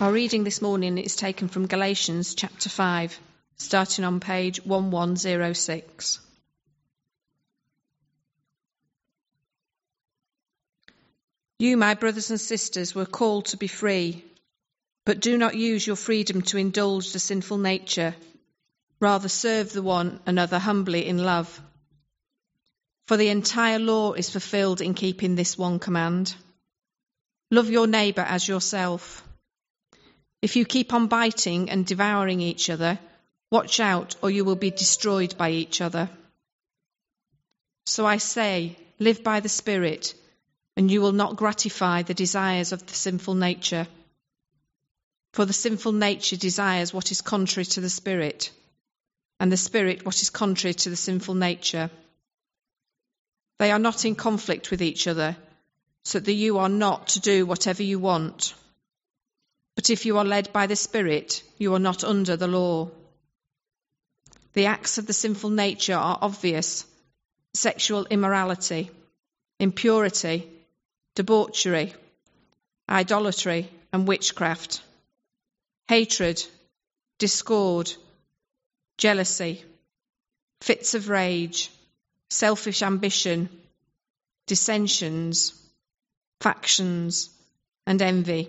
Our reading this morning is taken from Galatians chapter 5, starting on page 1106. You, my brothers and sisters, were called to be free, but do not use your freedom to indulge the sinful nature. Rather, serve the one another humbly in love. For the entire law is fulfilled in keeping this one command Love your neighbour as yourself. If you keep on biting and devouring each other, watch out, or you will be destroyed by each other. So I say, live by the Spirit, and you will not gratify the desires of the sinful nature. For the sinful nature desires what is contrary to the Spirit, and the Spirit what is contrary to the sinful nature. They are not in conflict with each other, so that you are not to do whatever you want. But if you are led by the Spirit, you are not under the law. The acts of the sinful nature are obvious. Sexual immorality, impurity, debauchery, idolatry, and witchcraft, hatred, discord, jealousy, fits of rage, selfish ambition, dissensions, factions, and envy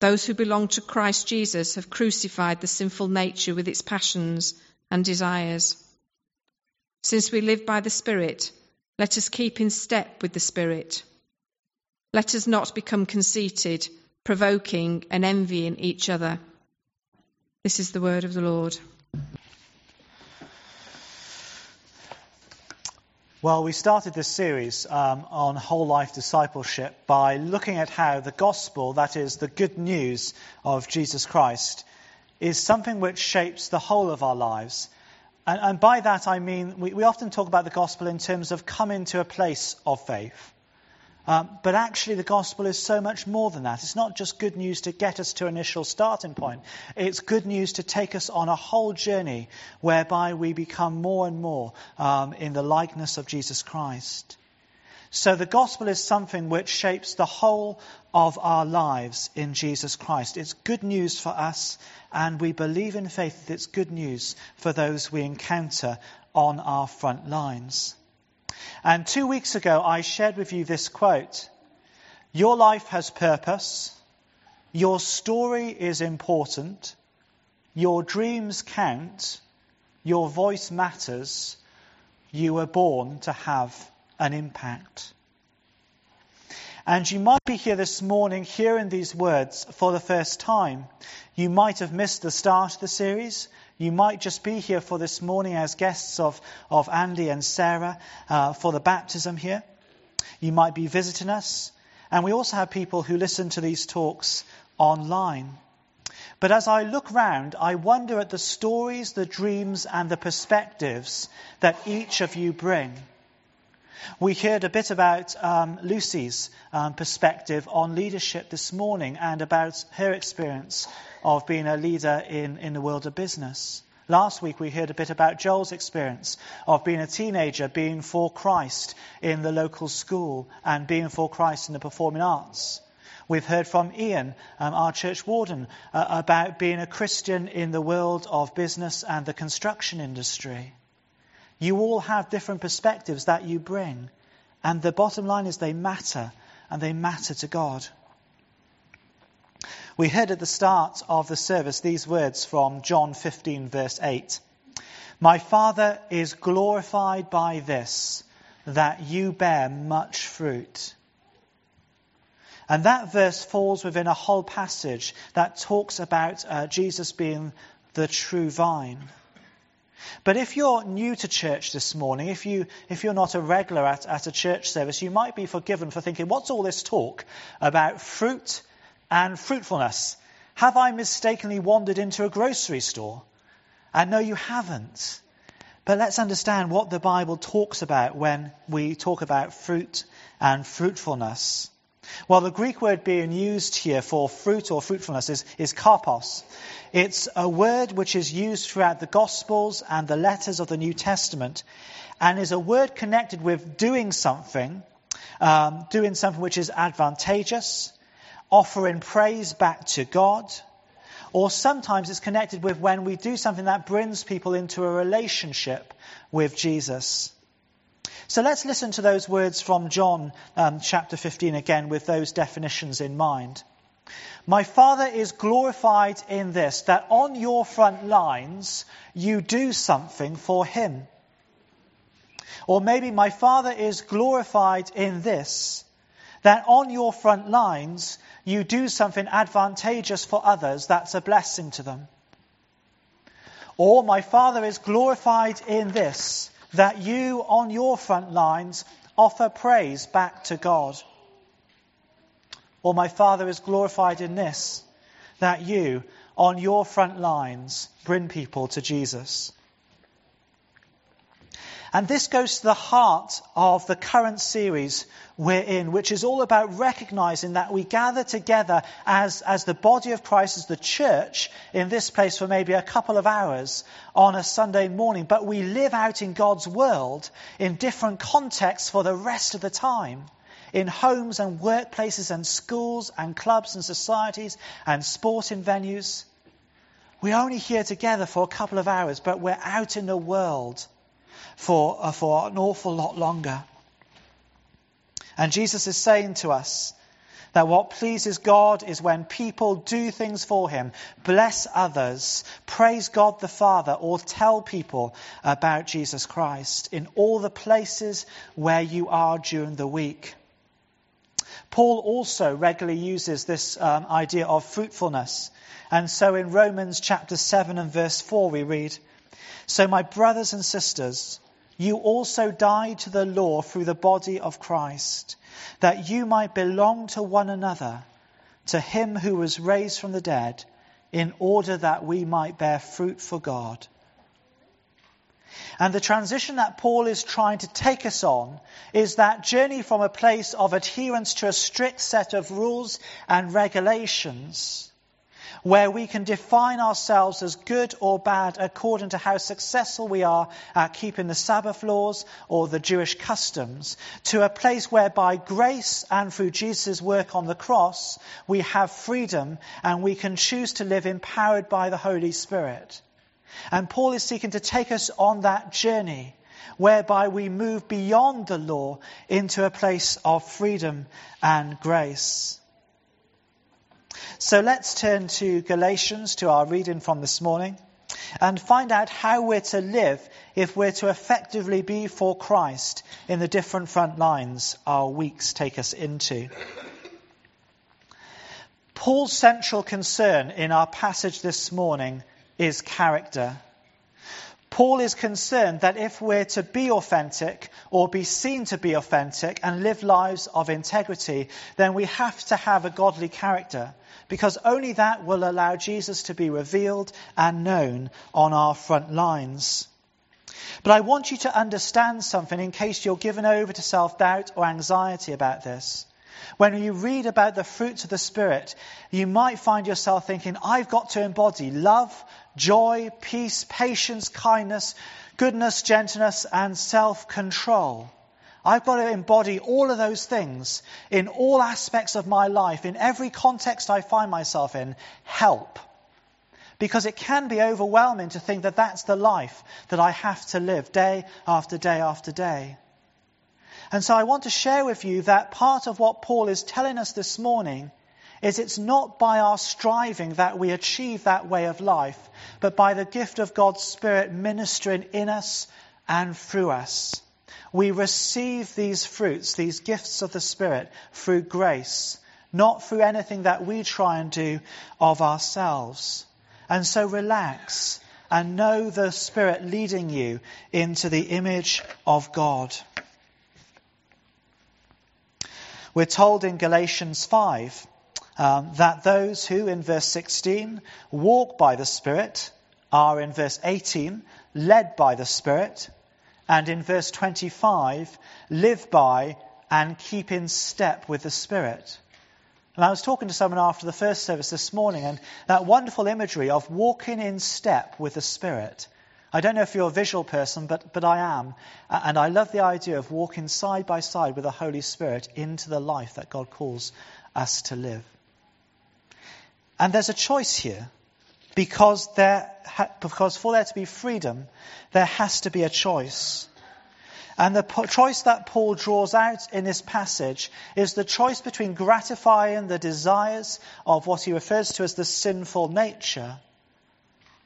Those who belong to Christ Jesus have crucified the sinful nature with its passions and desires. Since we live by the Spirit, let us keep in step with the Spirit. Let us not become conceited, provoking, and envying each other. This is the word of the Lord. Well, we started this series um, on whole life discipleship by looking at how the gospel, that is, the good news of Jesus Christ, is something which shapes the whole of our lives. And, and by that I mean, we, we often talk about the gospel in terms of coming to a place of faith. Um, but actually, the gospel is so much more than that. It's not just good news to get us to an initial starting point. It's good news to take us on a whole journey whereby we become more and more um, in the likeness of Jesus Christ. So the gospel is something which shapes the whole of our lives in Jesus Christ. It's good news for us, and we believe in faith that it's good news for those we encounter on our front lines. And two weeks ago, I shared with you this quote Your life has purpose, your story is important, your dreams count, your voice matters, you were born to have an impact. And you might be here this morning hearing these words for the first time. You might have missed the start of the series. You might just be here for this morning as guests of, of Andy and Sarah uh, for the baptism here. You might be visiting us. And we also have people who listen to these talks online. But as I look round, I wonder at the stories, the dreams, and the perspectives that each of you bring. We heard a bit about um, Lucy's um, perspective on leadership this morning and about her experience of being a leader in, in the world of business. Last week we heard a bit about Joel's experience of being a teenager, being for Christ in the local school and being for Christ in the performing arts. We've heard from Ian, um, our church warden, uh, about being a Christian in the world of business and the construction industry. You all have different perspectives that you bring. And the bottom line is they matter, and they matter to God. We heard at the start of the service these words from John 15, verse 8. My Father is glorified by this, that you bear much fruit. And that verse falls within a whole passage that talks about uh, Jesus being the true vine. But if you're new to church this morning, if, you, if you're not a regular at, at a church service, you might be forgiven for thinking, what's all this talk about fruit and fruitfulness. Have I mistakenly wandered into a grocery store? And no, you haven't. But let's understand what the Bible talks about when we talk about fruit and fruitfulness. Well, the Greek word being used here for fruit or fruitfulness is, is karpos. It's a word which is used throughout the Gospels and the letters of the New Testament and is a word connected with doing something, um, doing something which is advantageous, offering praise back to God, or sometimes it's connected with when we do something that brings people into a relationship with Jesus. So let's listen to those words from John um, chapter 15 again with those definitions in mind. My Father is glorified in this, that on your front lines you do something for Him. Or maybe my Father is glorified in this, that on your front lines you do something advantageous for others that's a blessing to them. Or my Father is glorified in this, that you on your front lines offer praise back to God. Or my Father is glorified in this, that you on your front lines bring people to Jesus. And this goes to the heart of the current series we're in, which is all about recognizing that we gather together as, as the body of Christ, as the church, in this place for maybe a couple of hours on a Sunday morning, but we live out in God's world in different contexts for the rest of the time. In homes and workplaces and schools and clubs and societies and sporting venues. We're only here together for a couple of hours, but we're out in the world for, uh, for an awful lot longer. And Jesus is saying to us that what pleases God is when people do things for Him, bless others, praise God the Father, or tell people about Jesus Christ in all the places where you are during the week. Paul also regularly uses this um, idea of fruitfulness. And so in Romans chapter 7 and verse 4 we read, So my brothers and sisters, you also died to the law through the body of Christ, that you might belong to one another, to him who was raised from the dead, in order that we might bear fruit for God. And the transition that Paul is trying to take us on is that journey from a place of adherence to a strict set of rules and regulations where we can define ourselves as good or bad according to how successful we are at keeping the Sabbath laws or the Jewish customs, to a place where by grace and through Jesus' work on the cross, we have freedom and we can choose to live empowered by the Holy Spirit. And Paul is seeking to take us on that journey whereby we move beyond the law into a place of freedom and grace. So let's turn to Galatians, to our reading from this morning, and find out how we're to live if we're to effectively be for Christ in the different front lines our weeks take us into. Paul's central concern in our passage this morning is character. Paul is concerned that if we're to be authentic or be seen to be authentic and live lives of integrity, then we have to have a godly character because only that will allow Jesus to be revealed and known on our front lines. But I want you to understand something in case you're given over to self doubt or anxiety about this. When you read about the fruits of the Spirit, you might find yourself thinking, I've got to embody love, joy, peace, patience, kindness, goodness, gentleness, and self control. I've got to embody all of those things in all aspects of my life, in every context I find myself in. Help. Because it can be overwhelming to think that that's the life that I have to live day after day after day. And so I want to share with you that part of what Paul is telling us this morning is it's not by our striving that we achieve that way of life, but by the gift of God's Spirit ministering in us and through us. We receive these fruits, these gifts of the Spirit, through grace, not through anything that we try and do of ourselves. And so relax and know the Spirit leading you into the image of God. We're told in Galatians 5 um, that those who, in verse 16, walk by the Spirit are, in verse 18, led by the Spirit, and in verse 25, live by and keep in step with the Spirit. And I was talking to someone after the first service this morning, and that wonderful imagery of walking in step with the Spirit. I don't know if you're a visual person, but, but I am. And I love the idea of walking side by side with the Holy Spirit into the life that God calls us to live. And there's a choice here because, there ha- because for there to be freedom, there has to be a choice. And the po- choice that Paul draws out in this passage is the choice between gratifying the desires of what he refers to as the sinful nature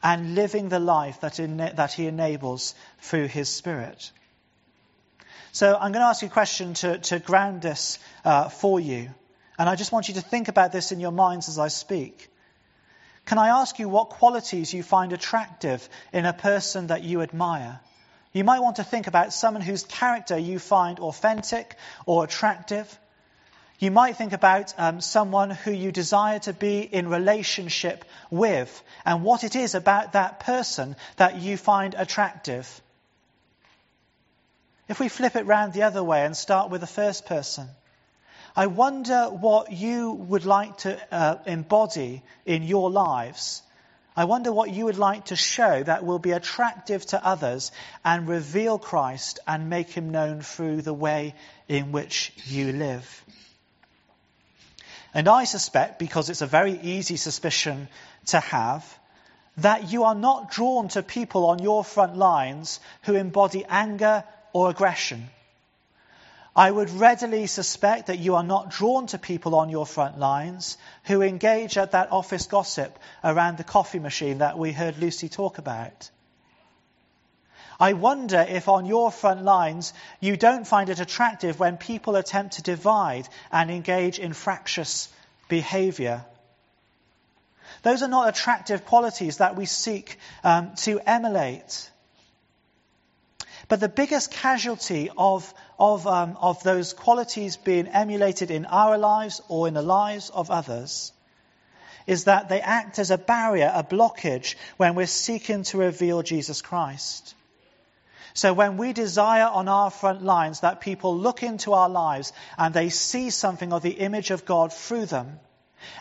and living the life that, in, that he enables through his Spirit. So I'm going to ask you a question to, to ground this uh, for you. And I just want you to think about this in your minds as I speak. Can I ask you what qualities you find attractive in a person that you admire? You might want to think about someone whose character you find authentic or attractive. You might think about um, someone who you desire to be in relationship with and what it is about that person that you find attractive. If we flip it round the other way and start with the first person, I wonder what you would like to uh, embody in your lives. I wonder what you would like to show that will be attractive to others and reveal Christ and make him known through the way in which you live. And I suspect, because it's a very easy suspicion to have, that you are not drawn to people on your front lines who embody anger or aggression I would readily suspect that you are not drawn to people on your front lines who engage at that office gossip around the coffee machine that we heard Lucy talk about. I wonder if on your front lines you don't find it attractive when people attempt to divide and engage in fractious behavior. Those are not attractive qualities that we seek um, to emulate. But the biggest casualty of, of, um, of those qualities being emulated in our lives or in the lives of others is that they act as a barrier, a blockage, when we're seeking to reveal Jesus Christ. So when we desire on our front lines that people look into our lives and they see something of the image of God through them,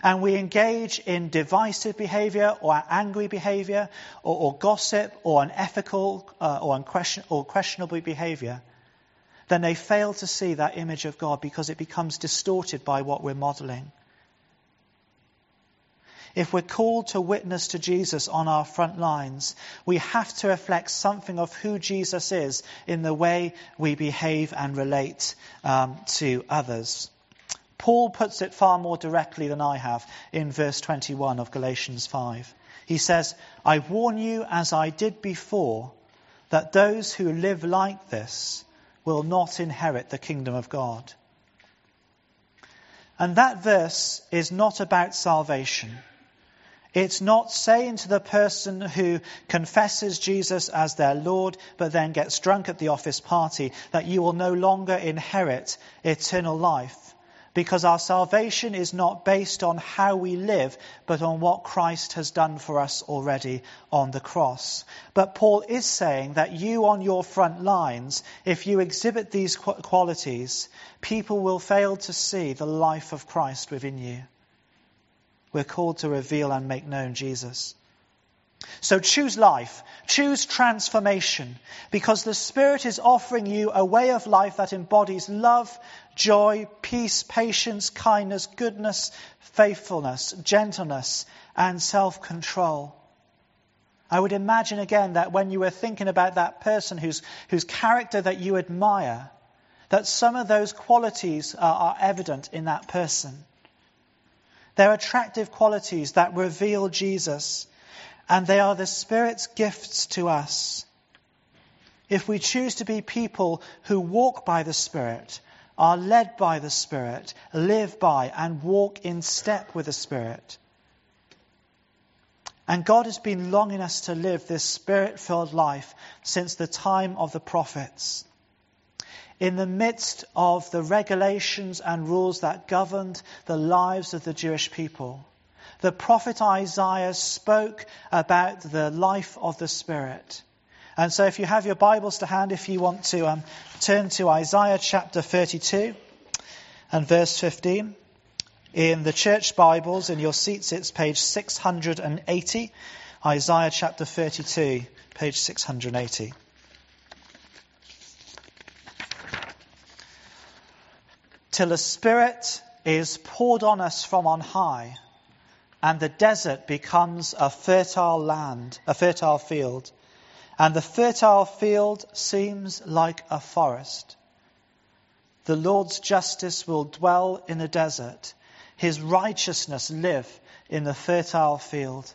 and we engage in divisive behavior or angry behavior or, or gossip or unethical uh, or, unquestion, or questionable behavior, then they fail to see that image of God because it becomes distorted by what we're modeling. If we're called to witness to Jesus on our front lines, we have to reflect something of who Jesus is in the way we behave and relate um, to others. Paul puts it far more directly than I have in verse 21 of Galatians 5. He says, I warn you, as I did before, that those who live like this will not inherit the kingdom of God. And that verse is not about salvation. It's not saying to the person who confesses Jesus as their Lord but then gets drunk at the office party that you will no longer inherit eternal life because our salvation is not based on how we live, but on what Christ has done for us already on the cross. But Paul is saying that you on your front lines, if you exhibit these qualities, people will fail to see the life of Christ within you. We're called to reveal and make known Jesus. So choose life, choose transformation, because the Spirit is offering you a way of life that embodies love, joy, peace, patience, kindness, goodness, faithfulness, gentleness, and self control. I would imagine again that when you were thinking about that person whose, whose character that you admire, that some of those qualities are, are evident in that person. They're attractive qualities that reveal Jesus and they are the Spirit's gifts to us. If we choose to be people who walk by the Spirit, are led by the Spirit, live by and walk in step with the Spirit. And God has been longing us to live this spirit filled life since the time of the prophets. In the midst of the regulations and rules that governed the lives of the Jewish people. The prophet Isaiah spoke about the life of the Spirit. And so, if you have your Bibles to hand, if you want to um, turn to Isaiah chapter 32 and verse 15. In the church Bibles, in your seats, it's page 680. Isaiah chapter 32, page 680. Till the Spirit is poured on us from on high, and the desert becomes a fertile land, a fertile field, and the fertile field seems like a forest. The Lord's justice will dwell in the desert, his righteousness live in the fertile field.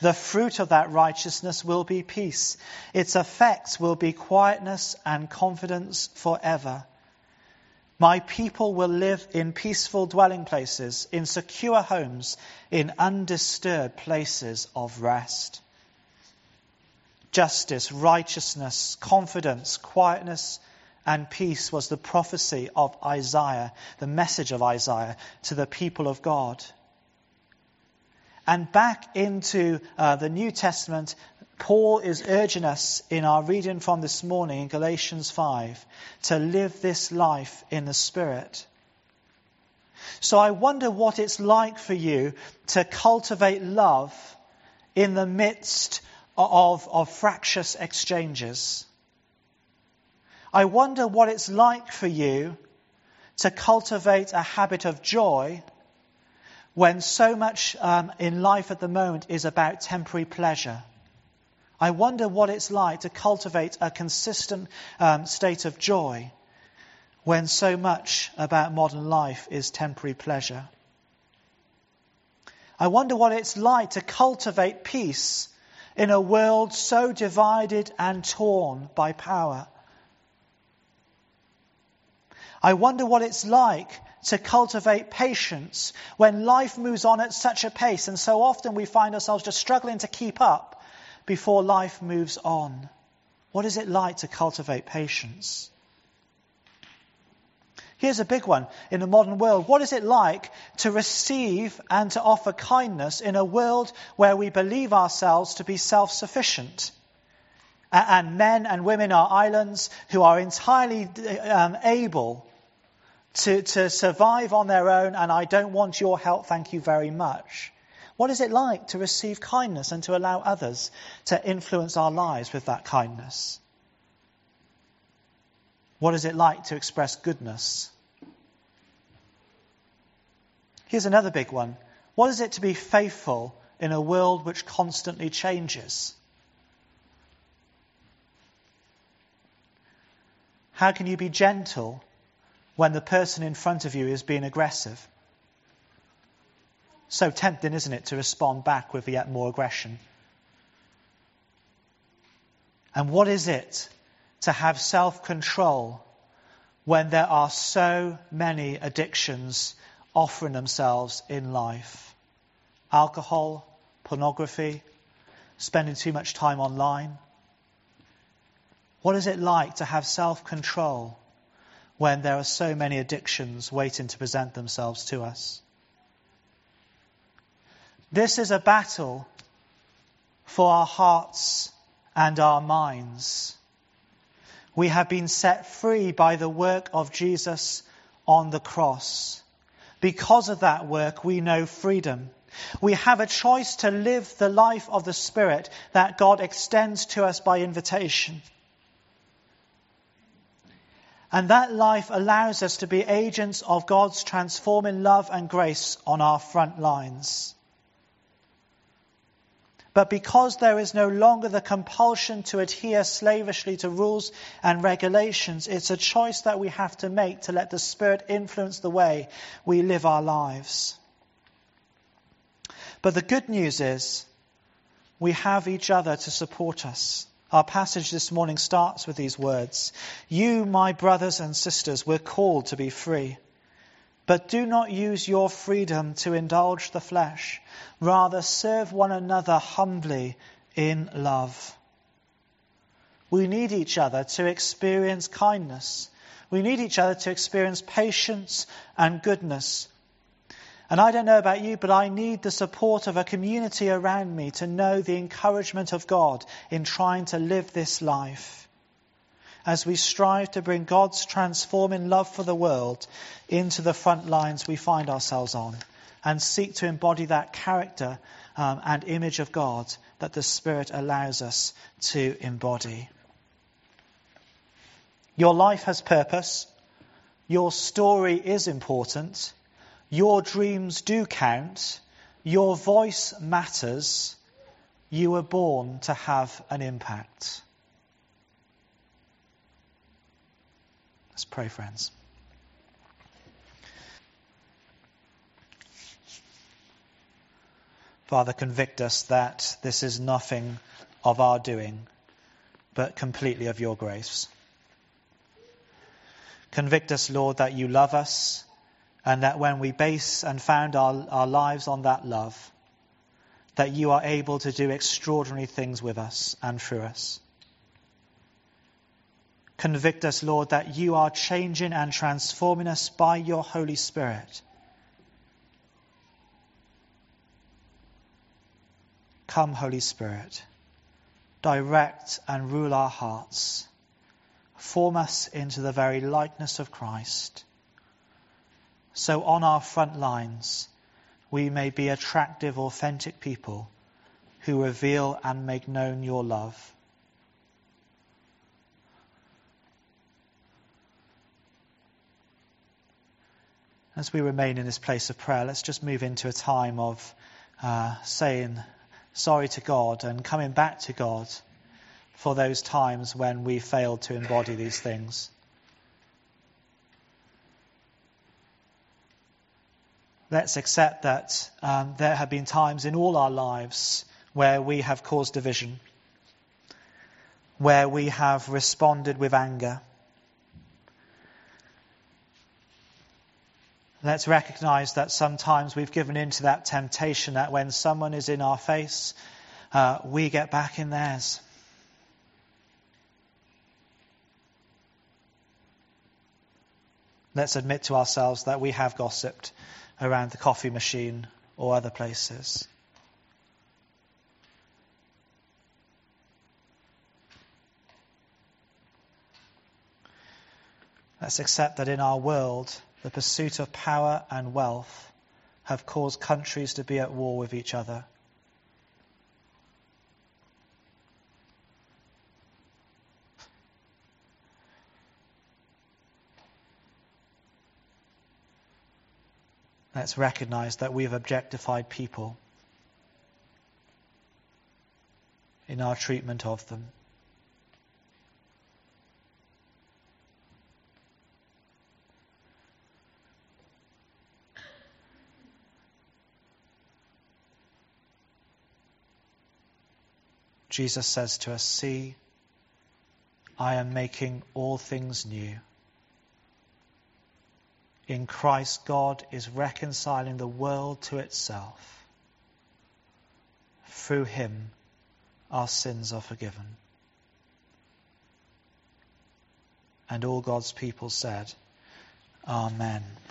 The fruit of that righteousness will be peace. Its effects will be quietness and confidence forever. My people will live in peaceful dwelling places, in secure homes, in undisturbed places of rest. Justice, righteousness, confidence, quietness, and peace was the prophecy of Isaiah, the message of Isaiah to the people of God. And back into uh, the New Testament, Paul is urging us in our reading from this morning in Galatians 5 to live this life in the Spirit. So I wonder what it's like for you to cultivate love in the midst of, of fractious exchanges. I wonder what it's like for you to cultivate a habit of joy when so much um, in life at the moment is about temporary pleasure. I wonder what it's like to cultivate a consistent um, state of joy when so much about modern life is temporary pleasure. I wonder what it's like to cultivate peace in a world so divided and torn by power. I wonder what it's like to cultivate patience when life moves on at such a pace, and so often we find ourselves just struggling to keep up before life moves on. What is it like to cultivate patience? Here's a big one in the modern world. What is it like to receive and to offer kindness in a world where we believe ourselves to be self sufficient? And men and women are islands who are entirely um, able to, to survive on their own, and I don't want your help, thank you very much. What is it like to receive kindness and to allow others to influence our lives with that kindness? What is it like to express goodness? Here's another big one. What is it to be faithful in a world which constantly changes? How can you be gentle when the person in front of you is being aggressive. So tempting, isn't it, to respond back with yet more aggression? And what is it to have self control when there are so many addictions offering themselves in life? Alcohol, pornography, spending too much time online. What is it like to have self control when there are so many addictions waiting to present themselves to us. This is a battle for our hearts and our minds. We have been set free by the work of Jesus on the cross. Because of that work, we know freedom. We have a choice to live the life of the Spirit that God extends to us by invitation. And that life allows us to be agents of God's transforming love and grace on our front lines. But because there is no longer the compulsion to adhere slavishly to rules and regulations, it's a choice that we have to make to let the Spirit influence the way we live our lives. But the good news is we have each other to support us. Our passage this morning starts with these words You, my brothers and sisters, were called to be free. But do not use your freedom to indulge the flesh. Rather, serve one another humbly in love. We need each other to experience kindness. We need each other to experience patience and goodness. And I don't know about you, but I need the support of a community around me to know the encouragement of God in trying to live this life. As we strive to bring God's transforming love for the world into the front lines we find ourselves on and seek to embody that character um, and image of God that the Spirit allows us to embody. Your life has purpose. Your story is important. Your dreams do count. Your voice matters. You were born to have an impact. Let's pray, friends. Father, convict us that this is nothing of our doing, but completely of your grace. Convict us, Lord, that you love us, and that when we base and found our, our lives on that love, that you are able to do extraordinary things with us and through us. Convict us, Lord, that you are changing and transforming us by your Holy Spirit Come, Holy Spirit, direct and rule our hearts. Form us into the very likeness of Christ. So on our front lines, we may be attractive, authentic people who reveal and make known your love. As we remain in this place of prayer, let's just move into a time of uh, saying sorry to God and coming back to God for those times when we failed to embody these things. Let's accept that um, there have been times in all our lives where we have caused division, where we have responded with anger Let's recognize that sometimes we've given in to that temptation that when someone is in our face, uh, we get back in theirs. Let's admit to ourselves that we have gossiped around the coffee machine or other places. Let's accept that in our world, the pursuit of power and wealth have caused countries to be at war with each other. Let's recognize that we've objectified people in our treatment of them. Jesus says to us, See, I am making all things new. In Christ, God is reconciling the world to itself. Through him, our sins are forgiven. And all God's people said, Amen.